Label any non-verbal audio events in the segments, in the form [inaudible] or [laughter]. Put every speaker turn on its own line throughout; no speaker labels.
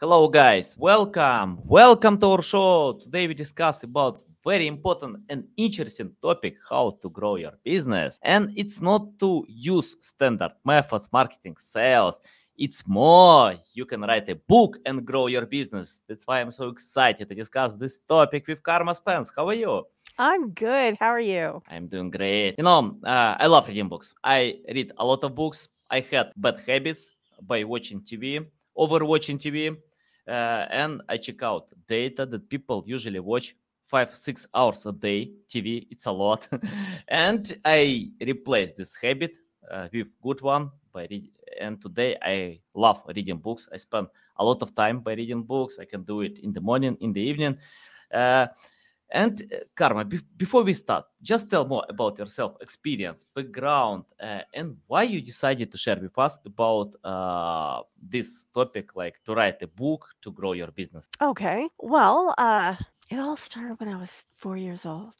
Hello guys, welcome. Welcome to our show. Today we discuss about very important and interesting topic how to grow your business. And it's not to use standard methods, marketing, sales. It's more you can write a book and grow your business. That's why I'm so excited to discuss this topic with Carma Spence. How are you?
I'm good. How are you?
I'm doing great. You know, uh, I love reading books. I read a lot of books. I had bad habits by watching TV, overwatching TV and I check out data that people usually watch five six hours a day TV. It's a lot, [laughs] and I replace this habit uh, with good one by reading. And today I love reading books. I spend a lot of time by reading books. I can do it in the morning, in the evening. Uh, and uh, Carma, be- before we start, just tell more about yourself, experience, background, uh, and why you decided to share with us about uh, this topic, like to write a book to grow your business.
Okay. Well, uh, it all started when I was four years old.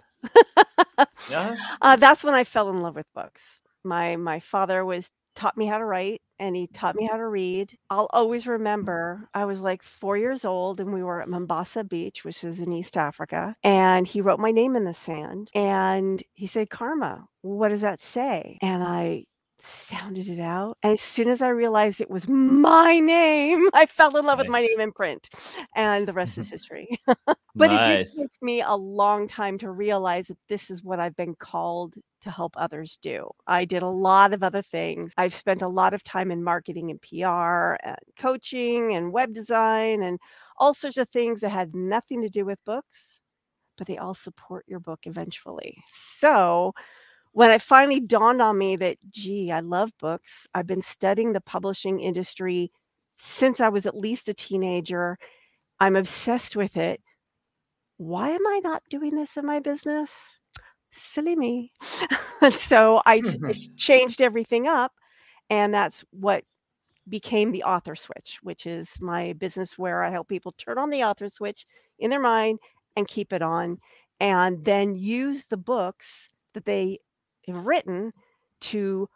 Yeah. [laughs]
uh, that's when I fell in love with books. My my father was taught me how to write and he taught me mm-hmm. how to read. I'll always remember I was like four years old and we were at Mombasa Beach, which is in East Africa. And he wrote my name in the sand and he said, Carma, what does that say? And I sounded it out. And as soon as I realized it was my name, [laughs] I fell in love with my name in print. And the rest is mm-hmm. history. [laughs] But it did take me a long time to realize that this is what I've been called to help others do. I did a lot of other things. I've spent a lot of time in marketing and PR and coaching and web design and all sorts of things that had nothing to do with books, but they all support your book eventually. So when it finally dawned on me that, gee, I love books, I've been studying the publishing industry since I was at least a teenager. I'm obsessed with it why am I not doing this in my business? Silly me. [laughs] so I just mm-hmm. changed everything up. And that's what became the author switch, which is my business where I help people turn on the author switch in their mind and keep it on, and then use the books that they written to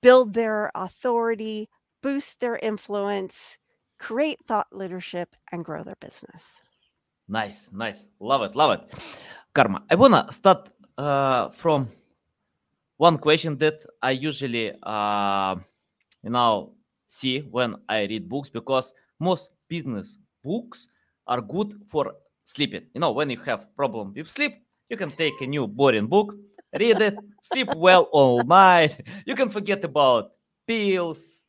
build their authority, boost their influence, create thought leadership, and grow their business.
Nice, nice. Love it, love it. Carma, I wanna start uh, from one question that I usually, uh, you know, see when I read books because most business books are good for sleeping. You know, when you have problem with sleep, you can take a new boring book, read it, sleep well all night. You can forget about pills,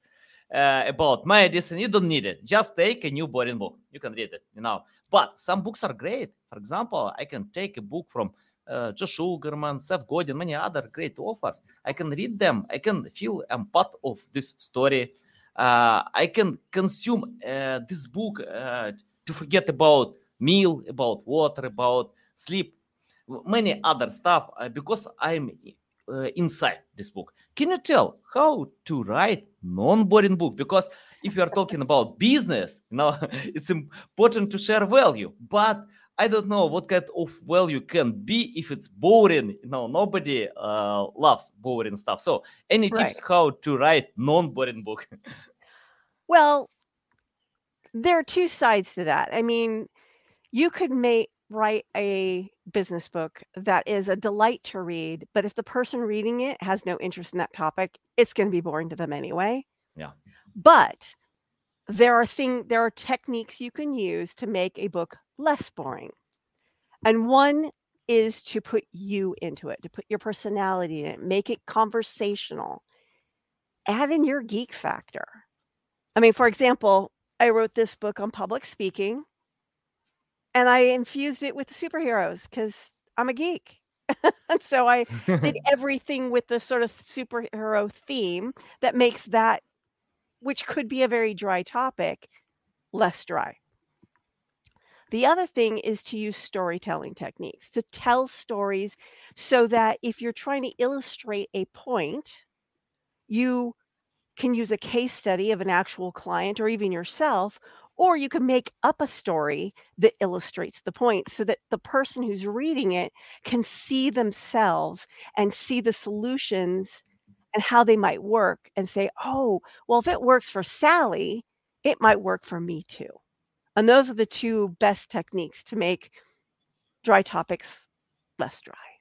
uh, about medicine. You don't need it. Just take a new boring book. You can read it. You know, but some books are great. For example, I can take a book from uh, Joe Sugarman, Seth Godin, many other great authors. I can read them. I can feel I'm part of this story. Uh, I can consume uh, this book uh, to forget about meal, about water, about sleep, many other stuff uh, because I'm uh, inside this book. Can you tell how to write non-boring book? Because if you are talking about business, you know, [laughs] it's important to share value, but I don't know what kind of value can be if it's boring. You know, nobody uh, loves boring stuff. So, any
Right.
tips how to write non-boring book? [laughs]
Well, there are two sides to that. I mean, you could make write a business book that is a delight to read, but if the person reading it has no interest in that topic, it's going to be boring to them anyway.
Yeah.
But there are thing there are techniques you can use to make a book less boring. And one is to put you into it, to put your personality in it, make it conversational. Add in your geek factor. I mean, for example, I wrote this book on public speaking and I infused it with the superheroes because I'm a geek. and [laughs] so I did [laughs] everything with the sort of superhero theme that makes that, which could be a very dry topic, less dry. The other thing is to use storytelling techniques to tell stories so that if you're trying to illustrate a point, you can use a case study of an actual client or even yourself, or you can make up a story that illustrates the point so that the person who's reading it can see themselves and see the solutions and how they might work and say, oh, well, if it works for Sally, it might work for me too. And those are the two best techniques to make dry topics less dry.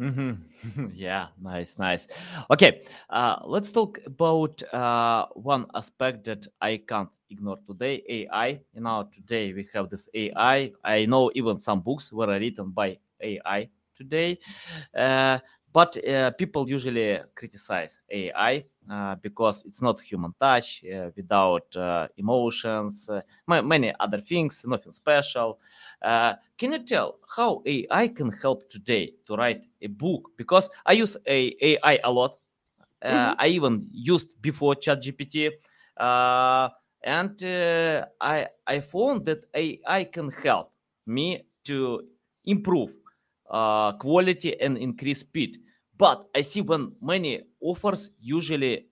Mm-hmm. [laughs] yeah, nice, nice. Okay, uh, let's talk about uh, one aspect that I can't ignore today AI. You know, today we have this AI. I know even some books were written by AI today. Uh, but uh, people usually criticize AI because it's not human touch, uh, without uh, emotions, uh, many other things, nothing special. Uh, can you tell how AI can help today to write a book? Because I use a AI a lot. Mm-hmm. I even used before ChatGPT, and I I found that AI can help me to improve uh, quality and increase speed. But I see when many offers usually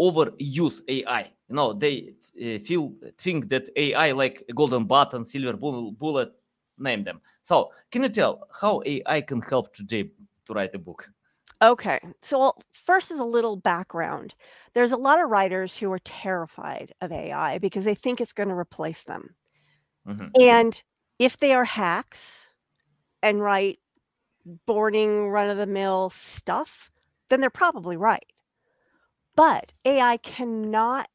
overuse AI. You know, they uh, feel think that AI like a golden button, silver bullet, name them. So, can you tell how AI can help today to write a book?
Okay. So, first is a little background. There's a lot of writers who are terrified of AI because they think it's going to replace them. Mm-hmm. And if they are hacks and write boring run of the mill stuff, then they're probably right. But AI cannot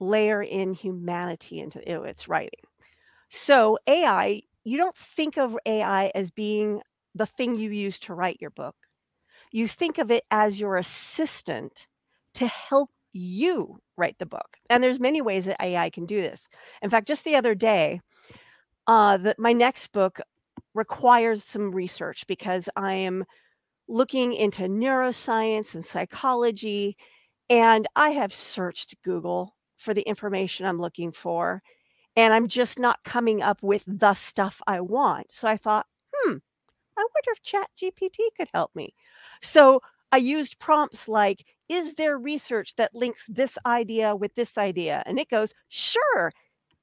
layer in humanity into its writing. So, AI, you don't think of AI as being the thing you use to write your book. You think of it as your assistant to help you write the book. And there's many ways that AI can do this. In fact, just the other day, uh, that my next book, requires some research because I am looking into neuroscience and psychology. And I have searched Google for the information I'm looking for. And I'm just not coming up with the stuff I want. So I thought, hmm, I wonder if Chat GPT could help me. So I used prompts like, is there research that links this idea with this idea? And it goes, sure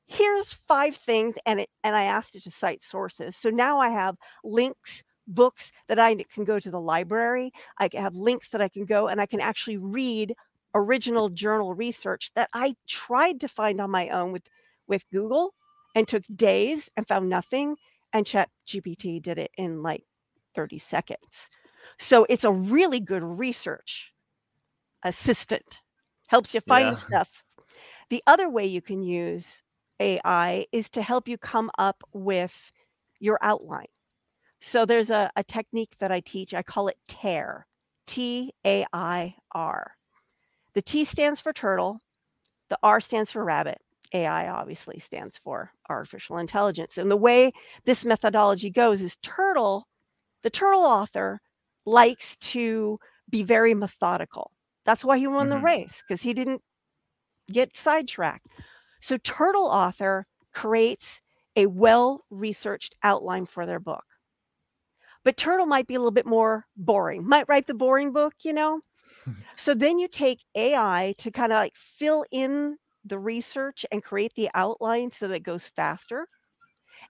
here's five things and it and i asked it to cite sources. So now i have links books that i can go to the library. I have links that i can go and i can actually read original journal research that i tried to find on my own with with google and took days and found nothing and chat gpt did it in like 30 seconds. So it's a really good research assistant. Helps you find yeah. the stuff. The other way you can use AI is to help you come up with your outline. So there's a, a technique that I teach. I call it TAIR, T A I R. The T stands for turtle, the R stands for rabbit. AI obviously stands for artificial intelligence. And the way this methodology goes is turtle, the turtle author likes to be very methodical. That's why he won mm-hmm. the race because he didn't get sidetracked. So, Turtle Author creates a well researched outline for their book. But Turtle might be a little bit more boring, might write the boring book, you know? [laughs] so then you take AI to kind of like fill in the research and create the outline so that it goes faster.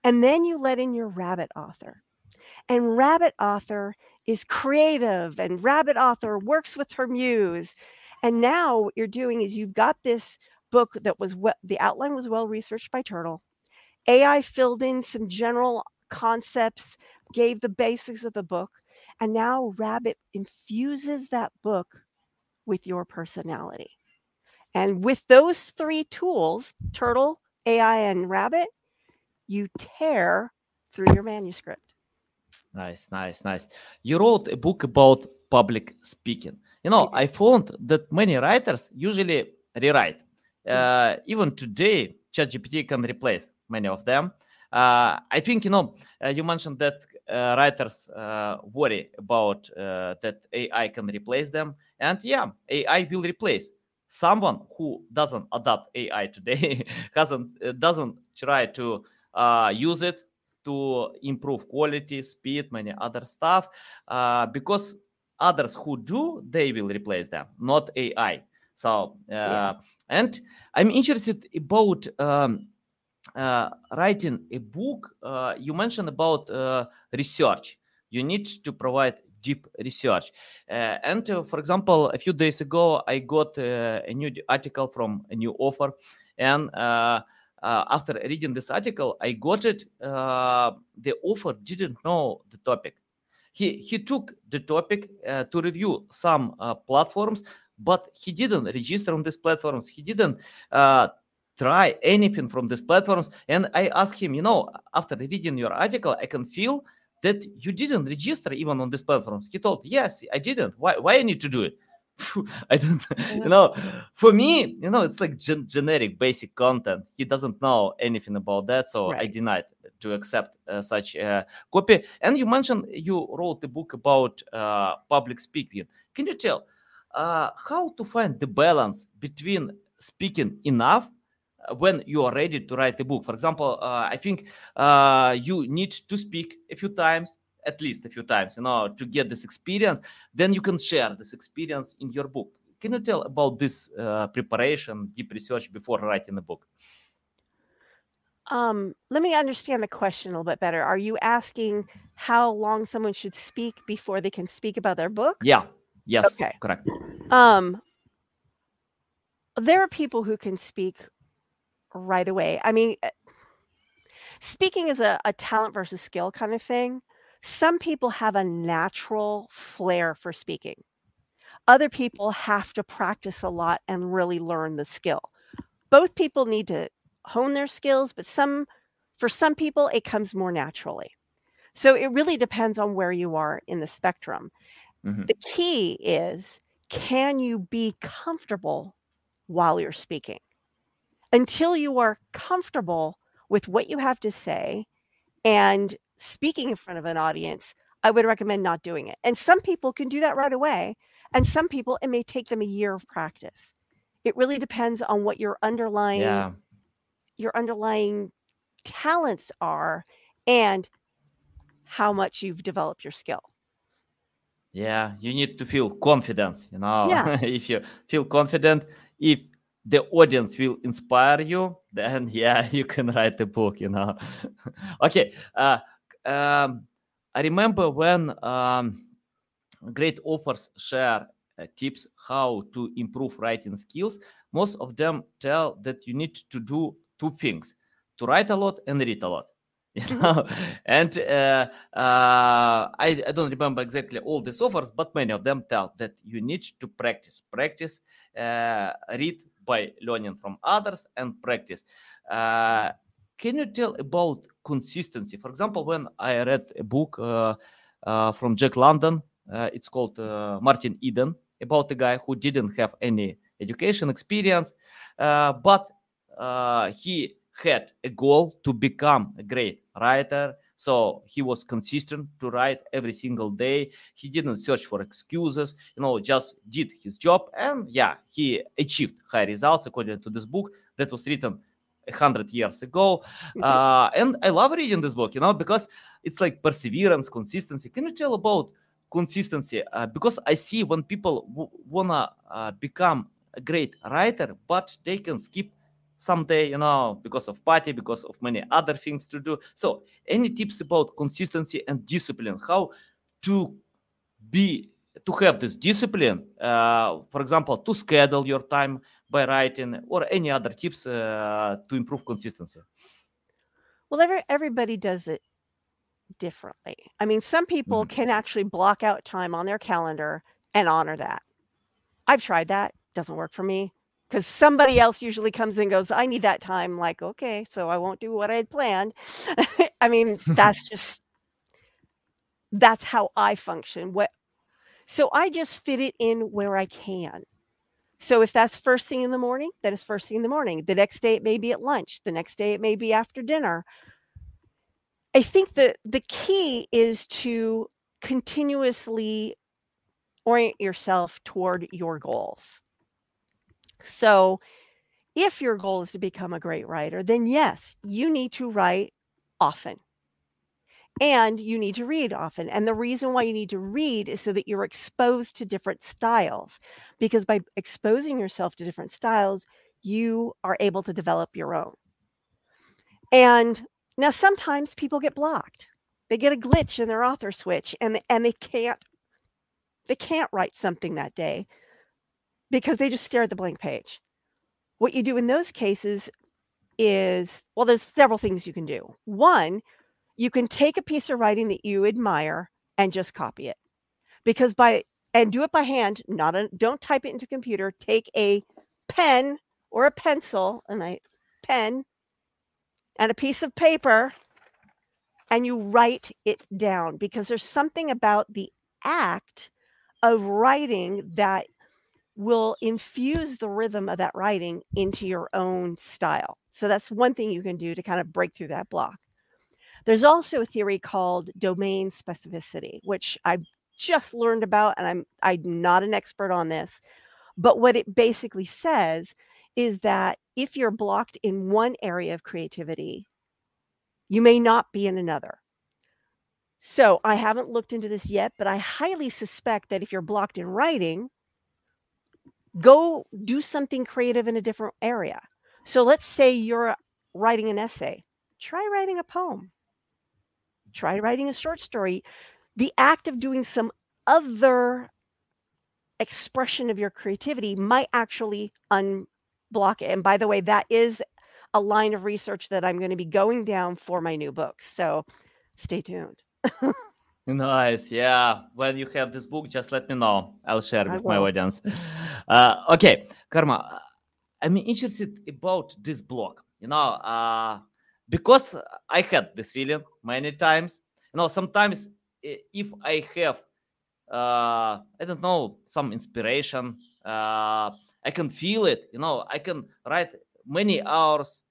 And then you let in your rabbit author. And rabbit author is creative, and rabbit author works with her muse. And now what you're doing is you've got this book that was what the outline was well researched by Turtle. AI filled in some general concepts, gave the basics of the book, and now Rabbit infuses that book with your personality. And with those three tools, Turtle, AI, and Rabbit, you tear through your manuscript.
Nice, nice, nice. You wrote a book about public speaking. You know, I found that many writers usually rewrite uh, even today, ChatGPT can replace many of them. Uh, I think you know uh, you mentioned that uh, writers uh, worry about uh, that AI can replace them, and yeah, AI will replace someone who doesn't adopt AI today, [laughs] doesn't doesn't try to use it to improve quality, speed, many other stuff, because others who do, they will replace them, not AI. So, yeah. and I'm interested about um, uh, writing a book. Uh, you mentioned about uh, research. You need to provide deep research. Uh, and uh, for example, a few days ago, I got uh, a new article from a new author, and uh, uh, after reading this article, I got it. Uh, the author didn't know the topic. He he took the topic uh, to review some uh, platforms, but he didn't register on these platforms. He didn't uh, try anything from these platforms. And I asked him, you know, after reading your article, I can feel that you didn't register even on these platforms. He told, yes, I didn't. Why? Why I need to do it? [laughs] I don't, you know, for me, you know, it's like gen- generic, basic content. He doesn't know anything about that, so I denied to accept uh, such a copy. And you mentioned you wrote a book about uh, public speaking. Can you tell uh, how to find the balance between speaking enough uh, when you are ready to write a book? For example, uh, I think uh, you need to speak a few times, at least a few times, you know, to get this experience then you can share this experience in your book. Can you tell about this uh, preparation, deep research before writing a book?
Um, let me understand the question a little bit better. Are you asking how long someone should speak before they can speak about their book?
Yeah. Yes.
Okay.
Correct.
Um, there are people who can speak right away. I mean, uh, speaking is a, a talent versus skill kind of thing. Some people have a natural flair for speaking. Other people have to practice a lot and really learn the skill. Both people need to hone their skills, but some for some people it comes more naturally. So it really depends on where you are in the spectrum.
Mhm.
The key is can you be comfortable while you're speaking? Until you are comfortable with what you have to say and speaking in front of an audience, I would recommend not doing it. And some people can do that right away, and some people it may take them a year of practice. It really depends on what your underlying
Yeah.
your underlying talents are and how much you've developed your skill.
Yeah. You need to feel confidence, you know.
Yeah. [laughs]
if you feel confident, if the audience will inspire you, then [laughs] yeah, you can write a book, you know. [laughs] okay. Uh, um, I remember when um, great authors share uh, tips how to improve writing skills most of them tell that you need to do two things to write a lot and read a lot [laughs] you know and uh, uh, I, I don't remember exactly all these offers but many of them tell that you need to practice practice uh, read by learning from others and practice. Uh, can you tell about consistency? For example when i read a book uh, uh, from jack london it's called martin eden about a guy who didn't have any education experience uh, but uh, he had a goal to become a great writer. So he was consistent to write every single day. He didn't search for excuses you know just did his job. And yeah he achieved high results according to this book that was written a hundred years ago. [laughs] Uh, and i love reading this book you know because it's like perseverance consistency. Can you tell about consistency? Uh, because i see when people w- wanna uh, become a great writer but they can skip someday you know because of party because of many other things to do so any tips about consistency and discipline how to be to have this discipline uh, for example to schedule your time by writing or any other tips uh, to improve consistency
Well, every, everybody does it differently. I mean, some people
Mhm.
can actually block out time on their calendar and honor that. I've tried that, doesn't work for me because somebody else usually comes and goes, I need that time. Like, okay, so I won't do what I had planned. [laughs] I mean, [laughs] that's just, that's how I function. What, so I just fit it in where I can. So if that's first thing in the morning, then it's first thing in the morning. The next day it may be at lunch. The next day it may be after dinner. I think that the key is to continuously orient yourself toward your goals. So, if your goal is to become a great writer, then yes, you need to write often and you need to read often. And the reason why you need to read is so that you're exposed to different styles, because by exposing yourself to different styles, you are able to develop your own. And now sometimes people get blocked. They get a glitch in their author switch and and they can't they can't write something that day because they just stare at the blank page. What you do in those cases is well, there's several things you can do. One, you can take a piece of writing that you admire and just copy it. Because by and do it by hand, not a don't type it into computer. Take a pen or a pencil and a pen and a piece of paper and you write it down because there's something about the act of writing that will infuse the rhythm of that writing into your own style. So that's one thing you can do to kind of break through that block. There's also a theory called domain specificity, which I just learned about and I'm I'm not an expert on this, but what it basically says is that if you're blocked in one area of creativity, you may not be in another. So I haven't looked into this yet, but I highly suspect that if you're blocked in writing, go do something creative in a different area. So let's say you're writing an essay, try writing a poem, try writing a short story. The act of doing some other expression of your creativity might actually unblock it. And by the way, that is a line of research that I'm going to be going down for my new books. So stay tuned. [laughs]
Nice. Yeah. When you have this book, just let me know. I'll share with my audience. [laughs] Uh, okay, Carma, I'm interested about this blog. You know, uh, because I had this feeling many times. You know, sometimes if I have, uh, I don't know, some inspiration, uh, I can feel it. You know, I can write many hours,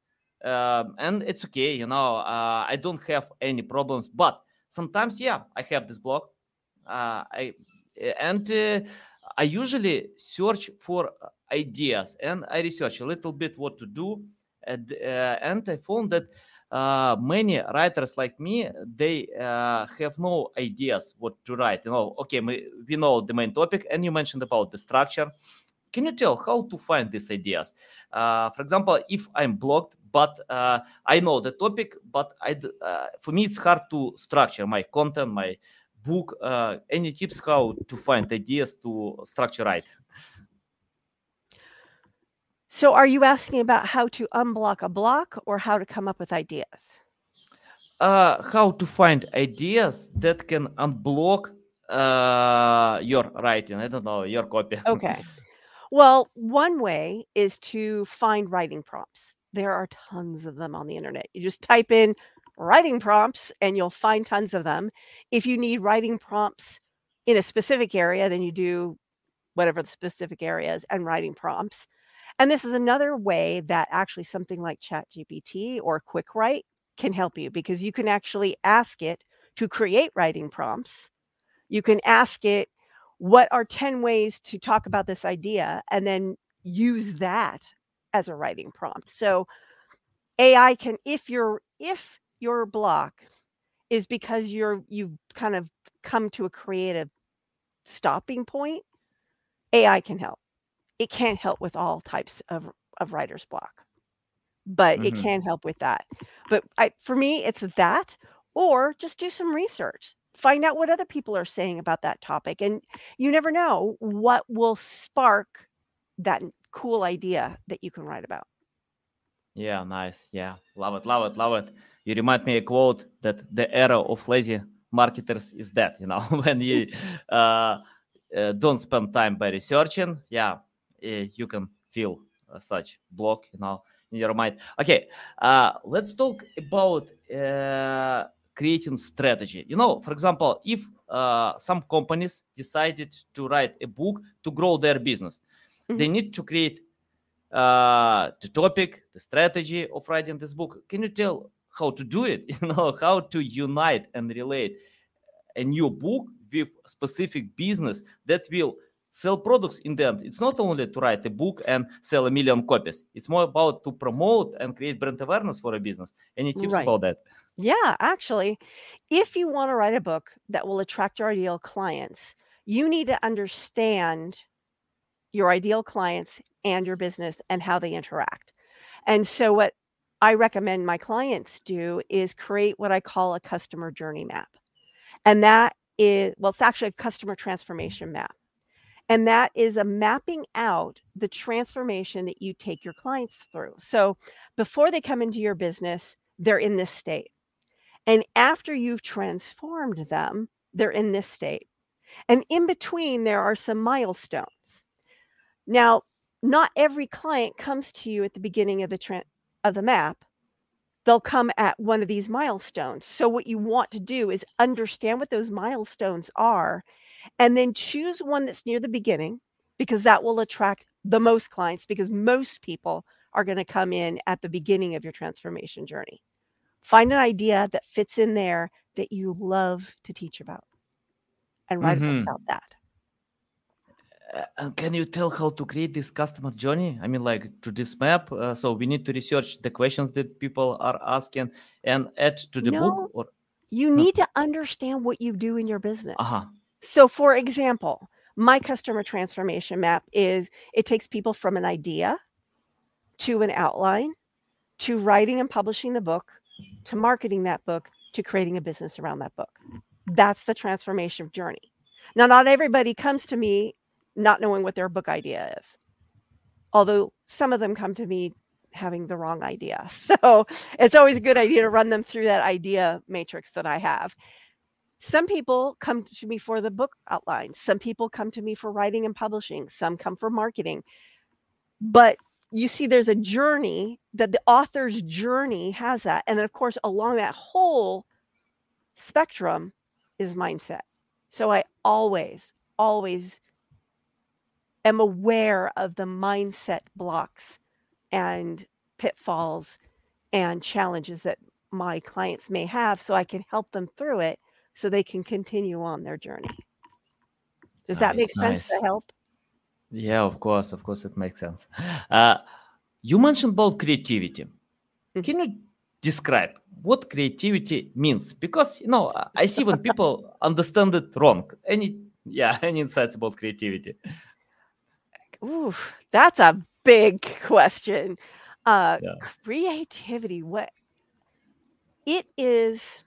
um, and it's okay. You know, uh, I don't have any problems. But sometimes, yeah, I have this block. Uh, I and uh, I usually search for uh, ideas and I research a little bit what to do. And, uh, and I found that uh, many writers like me they uh, have no ideas what to write. You know, okay, we, we know the main topic, and you mentioned about the structure. Can you tell how to find these ideas? Uh, for example, if I'm blocked, but uh, I know the topic, but I for me it's hard to structure my content, my book. Uh, any tips how to find ideas to structure right?
So are you asking about how to unblock a block or how to come up with ideas?
uh, how to find ideas that can unblock uh, your writing. I don't know your copy. [laughs]
Okay. Well, one way is to find writing prompts. There are tons of them on the internet. You just type in writing prompts and you'll find tons of them. If you need writing prompts in a specific area, then you do whatever the specific area is and writing prompts. And this is another way that actually something like ChatGPT or QuickWrite can help you because you can actually ask it to create writing prompts. You can ask it, what are 10 ways to talk about this idea? And then use that as a writing prompt. So AI can, if you're, if your block is because you're you've kind of come to a creative stopping point, AI can help. It can't help with all types of, of writer's block, but it
Mhm.
can help with that. But I, for me, it's that, or just do some research. Find out what other people are saying about that topic. And you never know what will spark that cool idea that you can write about.
Yeah, nice. Yeah, love it, love it, love it. You remind me a quote that the era of lazy marketers is dead. You know, [laughs] when you uh, uh, don't spend time by researching, yeah, uh, you can feel uh, such block, you know, in your mind. Okay, uh, let's talk about uh, creating strategy. You know, for example, if uh, some companies decided to write a book to grow their business, they
Mhm.
need to create uh, the topic, the strategy of writing this book. Can you tell how to do it? [laughs] You know, how to unite and relate a new book with specific business that will sell products in the end. It's not only to write a book and sell a million copies. It's more about to promote and create brand awareness for a business. Any tips
Right.
about that?
Yeah, actually, if you want to write a book that will attract your ideal clients, you need to understand your ideal clients and your business and how they interact. And so, what I recommend my clients do is create what I call a customer journey map. And that is, well, it's actually a customer transformation map. And that is a mapping out the transformation that you take your clients through. So before they come into your business, they're in this state. And after you've transformed them, they're in this state. And in between, there are some milestones. Now, not every client comes to you at the beginning of the tra- of the map. They'll come at one of these milestones. So what you want to do is understand what those milestones are and then choose one that's near the beginning because that will attract the most clients because most people are going to come in at the beginning of your transformation journey. Find an idea that fits in there that you love to teach about and write
Mhm.
about that.
Uh, and can you tell how to create this customer journey? I mean, like to this map. Uh, so we need to research the questions that people are asking and add to the
No.
book. Or
You
No.
need to understand what you do in your business.
uh-huh.
So, for example, my customer transformation map is it takes people from an idea to an outline to writing and publishing the book to marketing that book to creating a business around that book. That's the transformation journey. Now, not everybody comes to me not knowing what their book idea is, although some of them come to me having the wrong idea. [laughs] So, it's always a good idea to run them through that idea matrix that I have. Some people come to me for the book outline some people come to me for writing and publishing. Some come for marketing. But you see there's a journey that the author's journey has that. And then of course along that whole spectrum is mindset. So i always always am aware of the mindset blocks and pitfalls and challenges that my clients may have so i can help them through it so they can continue on their journey. Does that make
Nice,
sense to help?
Yeah, of course, of course, it makes sense. Uh, you mentioned about creativity.
Mhm.
Can you describe what creativity means? Because you know, I see when people [laughs] understand it wrong. Any, yeah, [laughs] any insights about creativity?
Ooh, that's a big question. Uh,
Yeah.
creativity, what it is.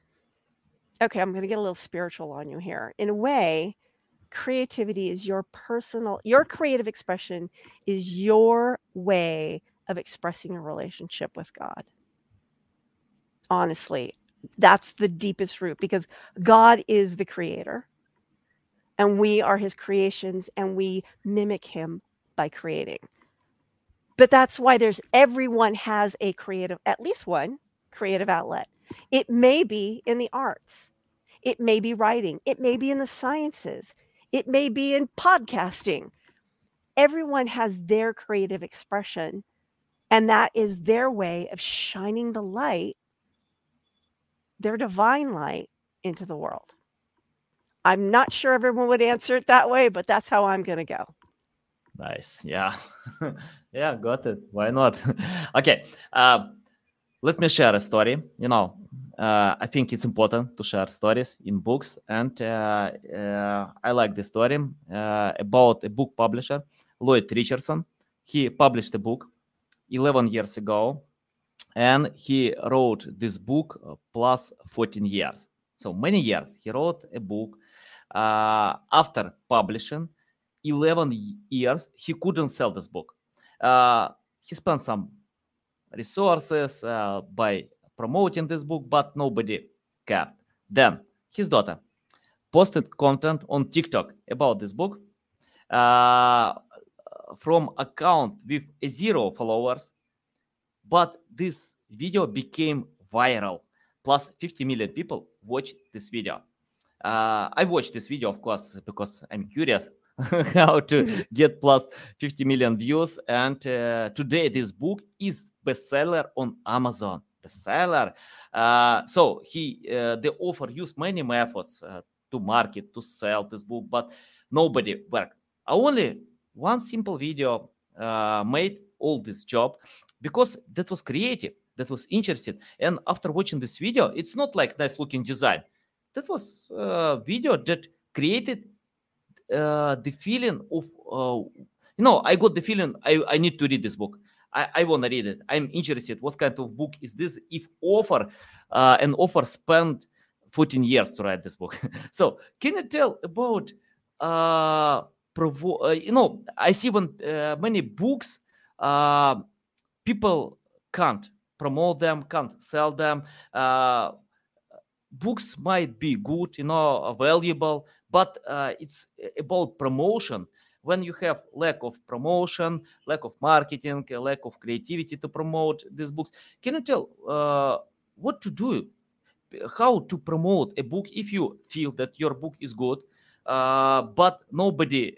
Okay, I'm going to get a little spiritual on you here. In a way, creativity is your personal, your creative expression is your way of expressing a relationship with God. Honestly, that's the deepest root because God is the creator and we are his creations and we mimic him by creating. But that's why there's everyone has a creative, at least one creative outlet. It may be in the arts, it may be writing, it may be in the sciences, it may be in podcasting. Everyone has their creative expression, and that is their way of shining the light, their divine light, into the world. I'm not sure everyone would answer it that way, but that's how I'm going to go.
Nice. Yeah. [laughs] yeah, got it. Why not? [laughs] okay. Uh, let me share a story. You know, uh, I think it's important to share stories in books. And uh, uh, I like the story uh, about a book publisher, Lloyd Richardson. He published a book 11 years ago and he wrote this book plus 14 years. So many years. He wrote a book uh, after publishing 11 years he couldn't sell this book. Uh, he spent some resources uh, by promoting this book but nobody cared. Then his daughter posted content on tiktok about this book uh, from account with zero followers but this video became viral. Plus 50 million people watched this video. Uh, i watched this video of course because i'm curious [laughs] how to get plus 50 million views. And uh, today this book is bestseller on amazon. Bestseller. Uh, so he uh, the author used many methods uh, to market to sell this book but nobody worked. Only one simple video uh, made all this job because that was creative that was interesting. And after watching this video it's not like nice looking design. That was a video that created uh, the feeling of uh, you know i got the feeling i, I need to read this book. I, I want to read it. I'm interested what kind of book is this? If author uh, an author spent 14 years to write this book. [laughs] So can you tell about uh, provo- uh, you know i see when uh, many books uh, people can't promote them can't sell them. Uh, books might be good you know valuable but uh, it's about promotion. When you have lack of promotion lack of marketing lack of creativity to promote these books can you tell uh, what to do? How to promote a book if you feel that your book is good uh, but nobody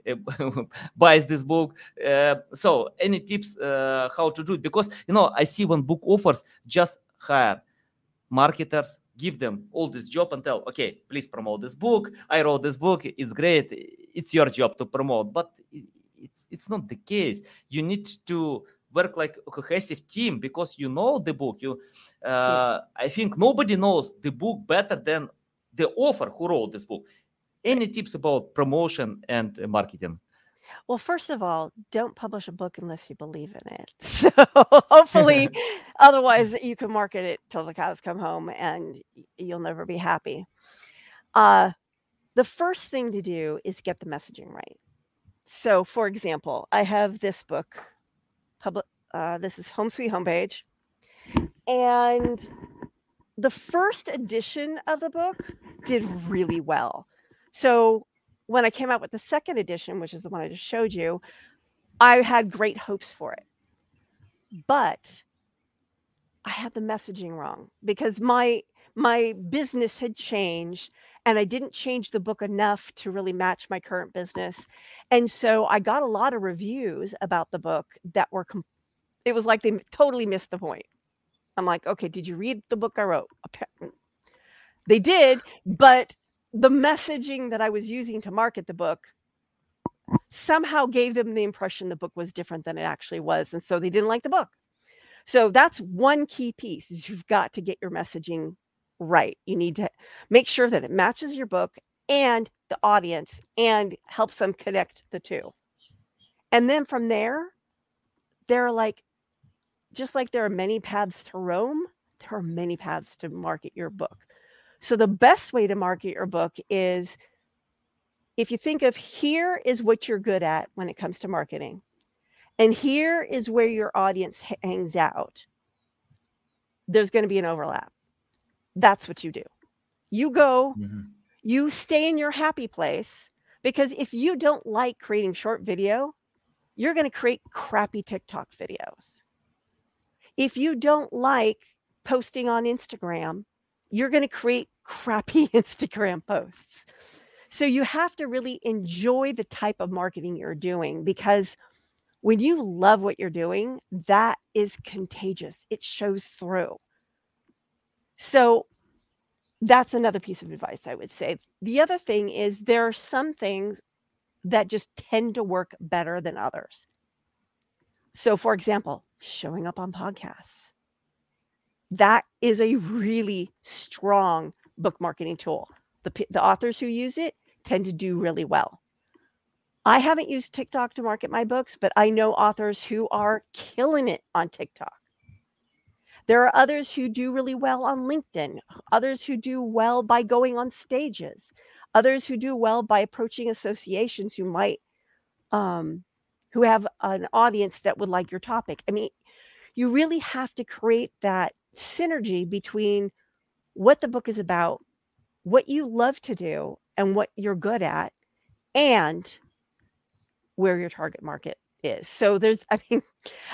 [laughs] buys this book? Uh, so any tips uh, how to do it? Because you know i see when book offers just hire marketers give them all this job and tell okay please promote this book. I wrote this book. It's great. It's your job to promote. But it's it's not the case. You need to work like a cohesive team because you know the book. You uh, i think nobody knows the book better than the author who wrote this book. Any tips about promotion and marketing
well, first of all, don't publish a book unless you believe in it. [laughs] So hopefully, [laughs] otherwise, you can market it till the cows come home and you'll never be happy. Uh, the first thing to do is get the messaging right. So, for example, I have this book, public. Uh, this is Home Sweet Homepage, and the first edition of the book did really well. So when I came out with the second edition, which is the one I just showed you, I had great hopes for it. But I had the messaging wrong because my my business had changed and I didn't change the book enough to really match my current business. And so I got a lot of reviews about the book that were com- it was like they totally missed the point. I'm like, "Okay, did you read the book I wrote?" Mm. They did, but the messaging that I was using to market the book somehow gave them the impression the book was different than it actually was. And so they didn't like the book. So that's one key piece is you've got to get your messaging right. You need to make sure that it matches your book and the audience and helps them connect the two. And then from there, there are like, just like there are many paths to Rome, there are many paths to market your book. So the best way to market your book is if you think of here is what you're good at when it comes to marketing, and here is where your audience hangs out, there's going to be an overlap. That's what you do. You go, mm-hmm. you stay in your happy place because if you don't like creating short video, you're going to create crappy TikTok videos. If you don't like posting on Instagram, you're going to create crappy [laughs] Instagram posts. So you have to really enjoy the type of marketing you're doing because when you love what you're doing, that is contagious. It shows through. So that's another piece of advice I would say. The other thing is there are some things that just tend to work better than others. So, for example, showing up on podcasts. That is a really strong book marketing tool. The, the authors who use it tend to do really well. I haven't used TikTok to market my books, but I know authors who are killing it on TikTok. There are others who do really well on LinkedIn, others who do well by going on stages, others who do well by approaching associations who might um, who have an audience that would like your topic. I mean, you really have to create that synergy between what the book is about, what you love to do, and what you're good at, and where your target market is. So there's, [laughs] I mean,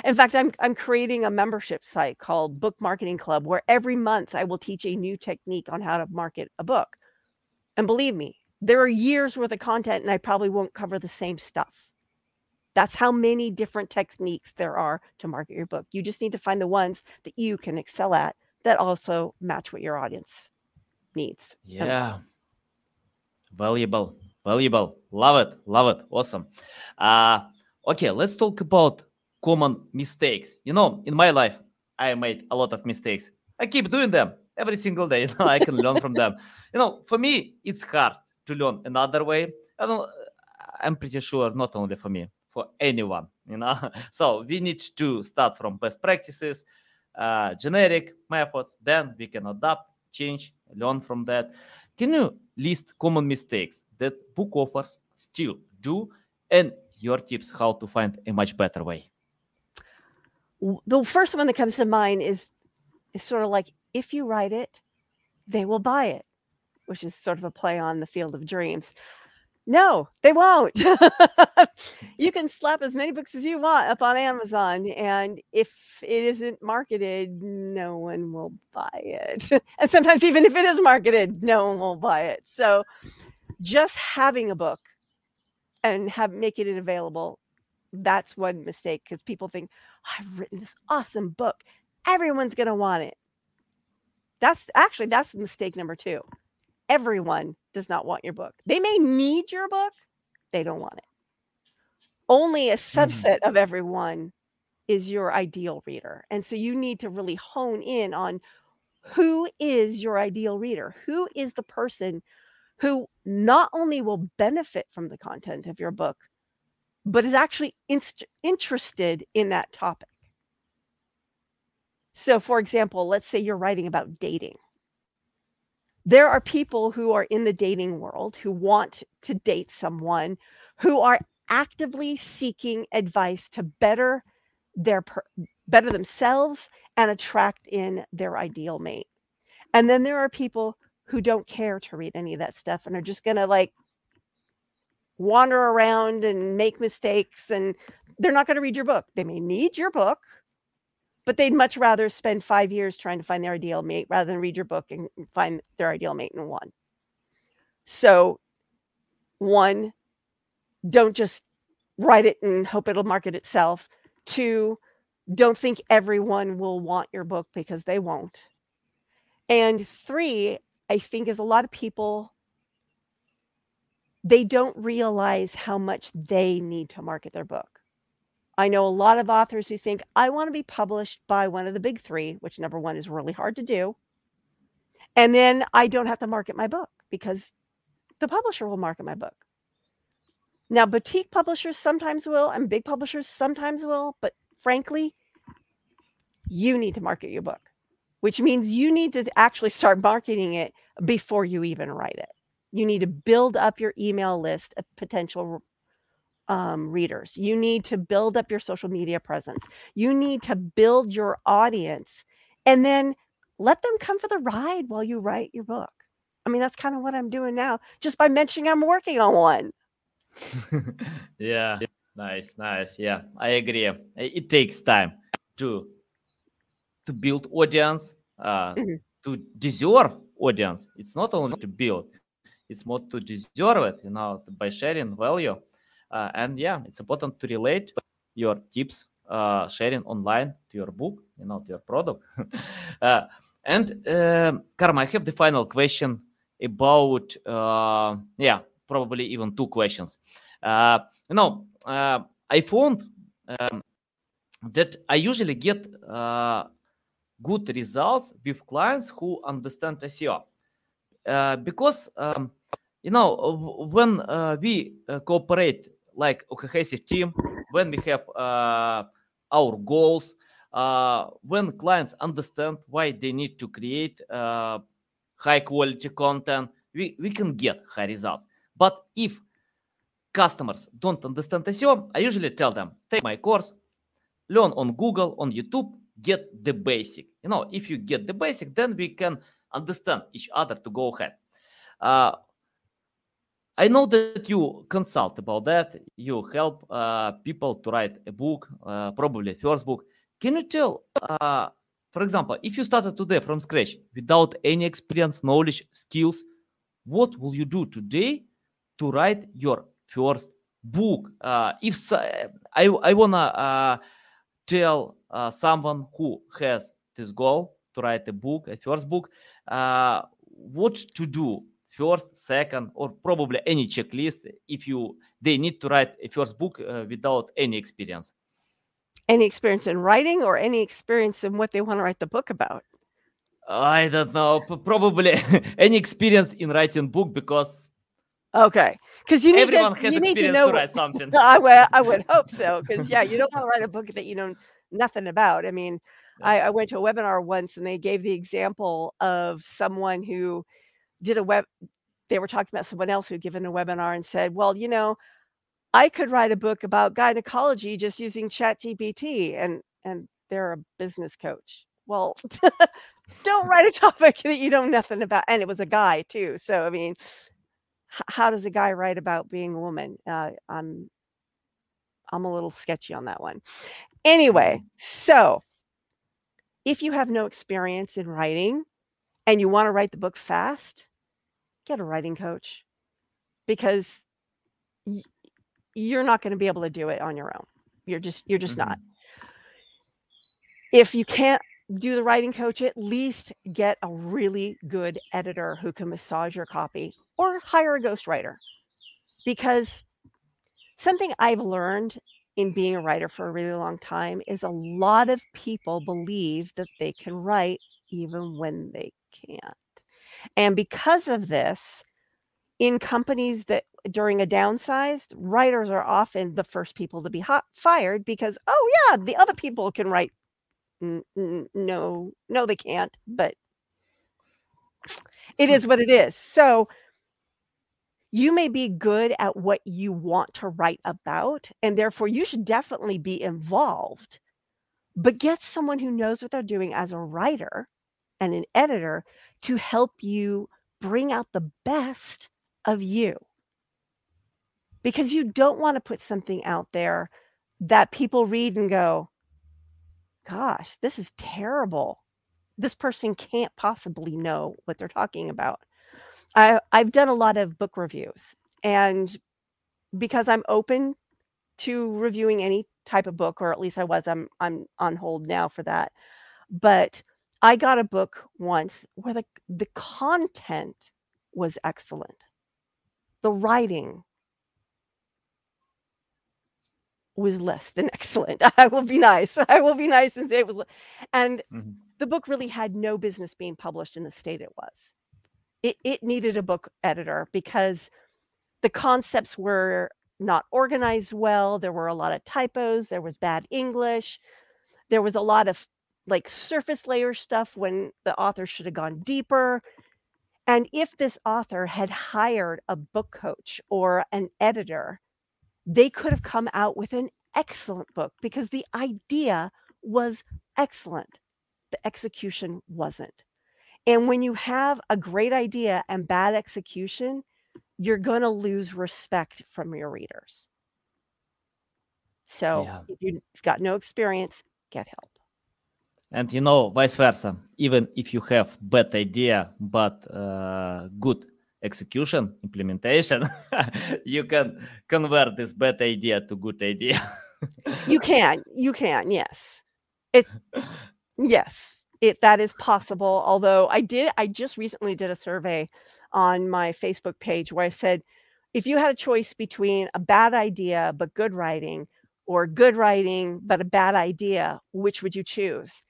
in fact, I'm I'm creating a membership site called Book Marketing Club, where every month I will teach a new technique on how to market a book. And believe me, there are years worth of content, and I probably won't cover the same stuff. That's how many different techniques there are to market your book. You just need to find the ones that you can excel at that also match what your audience needs.
Yeah. Valuable, valuable. Love it, love it. Awesome. Uh, okay, let's talk about common mistakes. You know, in my life, I made a lot of mistakes. I keep doing them every single day. [laughs] You know, I can learn from them. You know, for me, it's hard to learn another way. I don't, I'm pretty sure not only for me, for anyone. You know, [laughs] so we need to start from best practices uh, generic methods, then we can adapt, change, learn from that. Can you list common mistakes that book authors still do and your tips how to find a much better way.
The first one that comes to mind is is sort of like if you write it, they will buy it, which is sort of a play on the field of dreams. No, they won't. [laughs] you [laughs] can slap as many books as you want up on Amazon, and if it isn't marketed, no one will buy it. [laughs] and sometimes, even if it is marketed, no one will buy it. So, just having a book and have making it available that's one mistake because people think i've written this awesome book everyone's going to want it that's actually that's mistake number two everyone does not want your book they may need your book they don't want it only a mm-hmm. subset mm-hmm. of everyone is your ideal reader and so you need to really hone in on who is your ideal reader who is the person who not only will benefit from the content of your book, but is actually inst- interested in that topic. So, for example, let's say you're writing about dating. There are people who are in the dating world who want to date someone who are actively seeking advice to better their better themselves and attract in their ideal mate. And then there are people who don't care to read any of that stuff and are just going to like wander around and make mistakes and they're not going to read your book. They may need your book, but they'd much rather spend 5 years trying to find their ideal mate rather than read your book and find their ideal mate in one. So one don't just write it and hope it'll market itself. Two, don't think everyone will want your book because they won't. And three, I think is a lot of people they don't realize how much they need to market their book. I know a lot of authors who think I want to be published by one of the big 3, which number 1 is really hard to do. And then I don't have to market my book because the publisher will market my book. Now, boutique publishers sometimes will, and big publishers sometimes will, but frankly, you need to market your book which means you need to actually start marketing it before you even write it. You need to build up your email list of potential um, readers. You need to build up your social media presence. You need to build your audience and then let them come for the ride while you write your book. I mean, that's kind of what I'm doing now, just by mentioning I'm working on one. [laughs]
yeah, nice, nice. Yeah, I agree. It takes time to to build audience, uh, mm-hmm. to deserve audience. It's not only to build, it's more to deserve it, you know, by sharing value. Uh, and yeah, it's important to relate your tips, uh, sharing online to your book, you know, to your product. [laughs] uh, and uh, Carma, I have the final question about, uh, yeah, probably even two questions. Uh, you know, uh, I found um, that I usually get good results with clients who understand SEO. Uh, because, um, you know, when uh, we uh, cooperate like a cohesive team, when we have uh, our goals, uh, when clients understand why they need to create uh, high quality content, we, we can get high results. But if customers don't understand SEO, I usually tell them, take my course, learn on Google, on YouTube, get the basic. You know, if you get the basic, then we can understand each other to go ahead. Uh, I know that you consult about that. You help uh, people to write a book, uh, probably first book. Can you tell, uh, for example, if you started today from scratch without any experience, knowledge, skills, what will you do today to write your first book? Uh, if I, I wanna uh, tell uh, someone who has this goal to write a book, a first book, what to do first, second, or probably any checklist if you they need to write a first book uh, without any experience.
Any experience in writing, or any experience in what they want to write the book about?
I don't know. Probably [laughs] any experience in writing book because
Okay, because you need
everyone
to,
has
you
need
to
know to write something. [laughs]
I would I would [laughs] hope so because yeah, you don't want to write a book that you know nothing about. I mean, yeah. I, I went to a webinar once and they gave the example of someone who did a web. They were talking about someone else who had given a webinar and said, "Well, you know, I could write a book about gynecology just using ChatGPT and and they're a business coach. Well, [laughs] don't write a topic that you know nothing about. And it was a guy too. So I mean, h- how does a guy write about being a woman? Uh, I'm I'm a little sketchy on that one. Anyway, so if you have no experience in writing and you want to write the book fast, get a writing coach because y- you're not going to be able to do it on your own. You're just you're just not. Mm-hmm. If you can't do the writing coach, at least get a really good editor who can massage your copy or hire a ghostwriter. Because something I've learned in being a writer for a really long time is a lot of people believe that they can write even when they can't. And because of this, in companies that during a downsized, writers are often the first people to be hot, fired because, oh, yeah, the other people can write. N- n- no, no, they can't, but it is what it is. So you may be good at what you want to write about, and therefore you should definitely be involved. But get someone who knows what they're doing as a writer and an editor to help you bring out the best of you. Because you don't want to put something out there that people read and go, gosh, this is terrible. This person can't possibly know what they're talking about. I, I've done a lot of book reviews, and because I'm open to reviewing any type of book, or at least I was, I'm I'm on hold now for that. But I got a book once where the the content was excellent. The writing was less than [laughs] excellent. I will be nice. [laughs] I will be nice and say it was le- and
Mhm.
the book really had no business being published in the state it was. It it needed a book editor because the concepts were not organized well. There were a lot of typos. There was bad English. There was a lot of like surface layer stuff when the author should have gone deeper. And if this author had hired a book coach or an editor, they could have come out with an excellent book because the idea was excellent. The execution wasn't. And when you have a great idea and bad execution, you're going to lose respect from your readers. So
Yeah.
if you've got no experience, get help.
And you know, vice versa. Even if you have bad idea but uh, good execution, implementation, [laughs] you can convert this bad idea to good idea.
You can, you can, yes. It [laughs] yes, it that is possible. Although I did I just recently did a survey on my Facebook page where I said if you had a choice between a bad idea but good writing or good writing but a bad idea, which would you choose?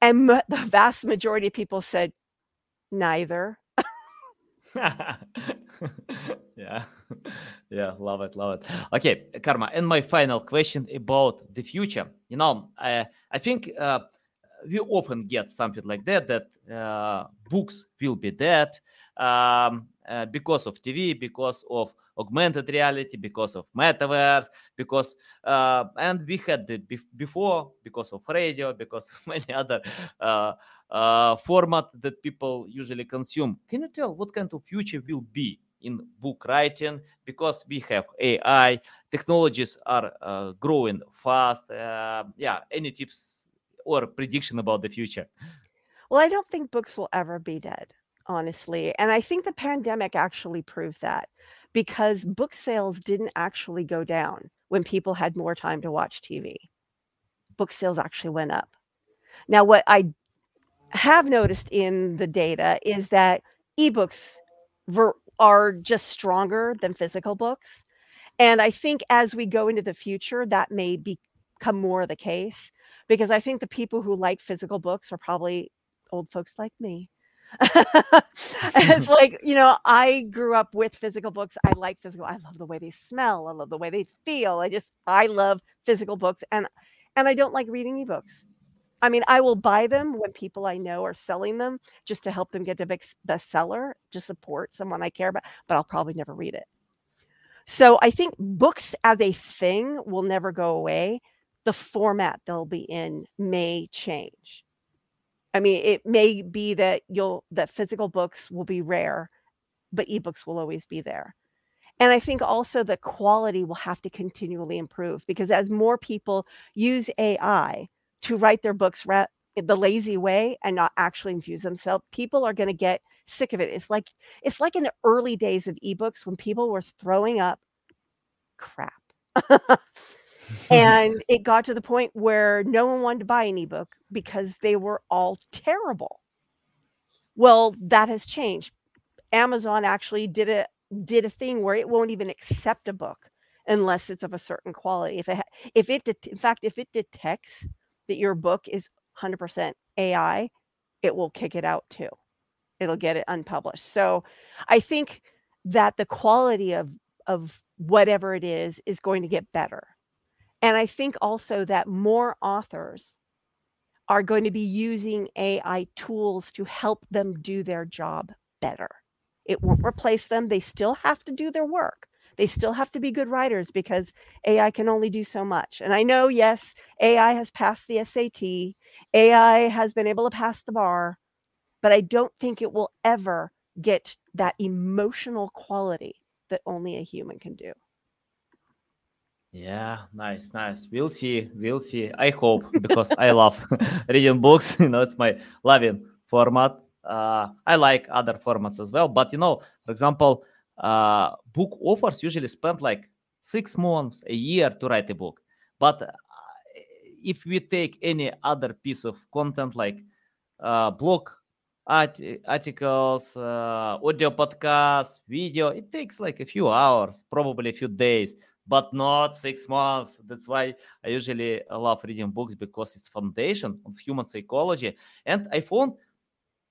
And the vast majority of people said neither. [laughs]
yeah. Yeah love it love it. Okay Carma and my final question about the future. You know i i think uh, we often get something like that that uh, books will be dead um, uh, because of tv because of augmented reality because of metaverse because uh, and we had it bef- before because of radio because of [laughs] many other uh, uh, format that people usually consume. Can you tell what kind of future will be in book writing? Because we have AI, technologies are uh, growing fast. Uh, yeah, any tips or prediction about the future?
Well, I don't think books will ever be dead, honestly. And I think the pandemic actually proved that because book sales didn't actually go down when people had more time to watch TV. Book sales actually went up. Now, what I have noticed in the data is that ebooks ver- are just stronger than physical books. And I think as we go into the future, that may become more the case because I think the people who like physical books are probably old folks like me. [laughs] it's [laughs] like, you know, I grew up with physical books. I like physical. I love the way they smell. I love the way they feel. I just I love physical books and and I don't like reading ebooks. I mean, I will buy them when people I know are selling them just to help them get to big bestseller, to support someone I care about, but I'll probably never read it. So I think books as a thing will never go away. The format they'll be in may change. I mean, it may be that you'll that physical books will be rare, but ebooks will always be there. And I think also the quality will have to continually improve because as more people use AI to write their books ra- the lazy way and not actually infuse themselves, people are going to get sick of it. It's like it's like in the early days of ebooks when people were throwing up crap. [laughs] [laughs] and it got to the point where no one wanted to buy an ebook because they were all terrible. Well, that has changed. Amazon actually did a did a thing where it won't even accept a book unless it's of a certain quality. If it if it in fact if it detects that your book is 100% AI, it will kick it out too. It'll get it unpublished. So, I think that the quality of of whatever it is is going to get better. And I think also that more authors are going to be using AI tools to help them do their job better. It won't replace them. They still have to do their work. They still have to be good writers because AI can only do so much. And I know, yes, AI has passed the SAT, AI has been able to pass the bar, but I don't think it will ever get that emotional quality that only a human can do.
Yeah, nice, nice. We'll see. We'll see. I hope because I love [laughs] reading books. [laughs] You know, it's my loving format. Uh, I like other formats as well. But you know, for example, uh, book authors usually spend like six months, a year to write a book. But uh, if we take any other piece of content like uh, blog art- articles, uh, audio podcasts, video, it takes like a few hours, probably a few days, but not six months. That's why I usually love reading books because it's foundation of human psychology. And I found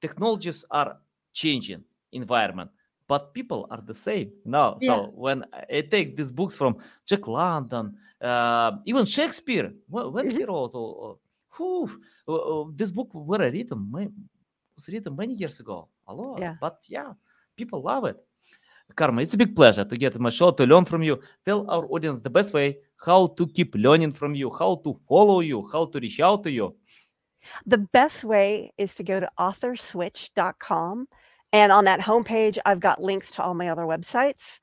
technologies are changing environment but people are the same now
Yeah.
so when i take these books from jack london uh, even shakespeare wh- when he wrote uh, uh, whew, uh, this book were written was written many years ago a lot
Yeah.
but yeah people love it Carma it's a big pleasure to get my show to learn from you tell our audience the best way how to keep learning from you how to follow you how to reach out to you
The best way is to go to authorswitch.com. And on that homepage, I've got links to all my other websites.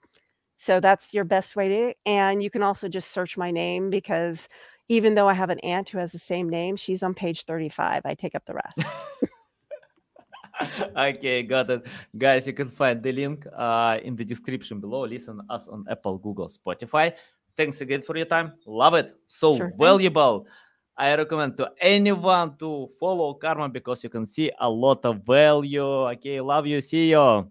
So that's your best way to. And you can also just search my name because even though I have an aunt who has the same name, she's on page 35. I take up the rest. [laughs]
okay, got it. Guys, you can find the link uh, in the description below. Listen us on Apple, Google, Spotify. Thanks again for your time. Love it. So
Sure
valuable. I recommend to anyone to follow Carma because you can see a lot of value. Okay, love you. See you.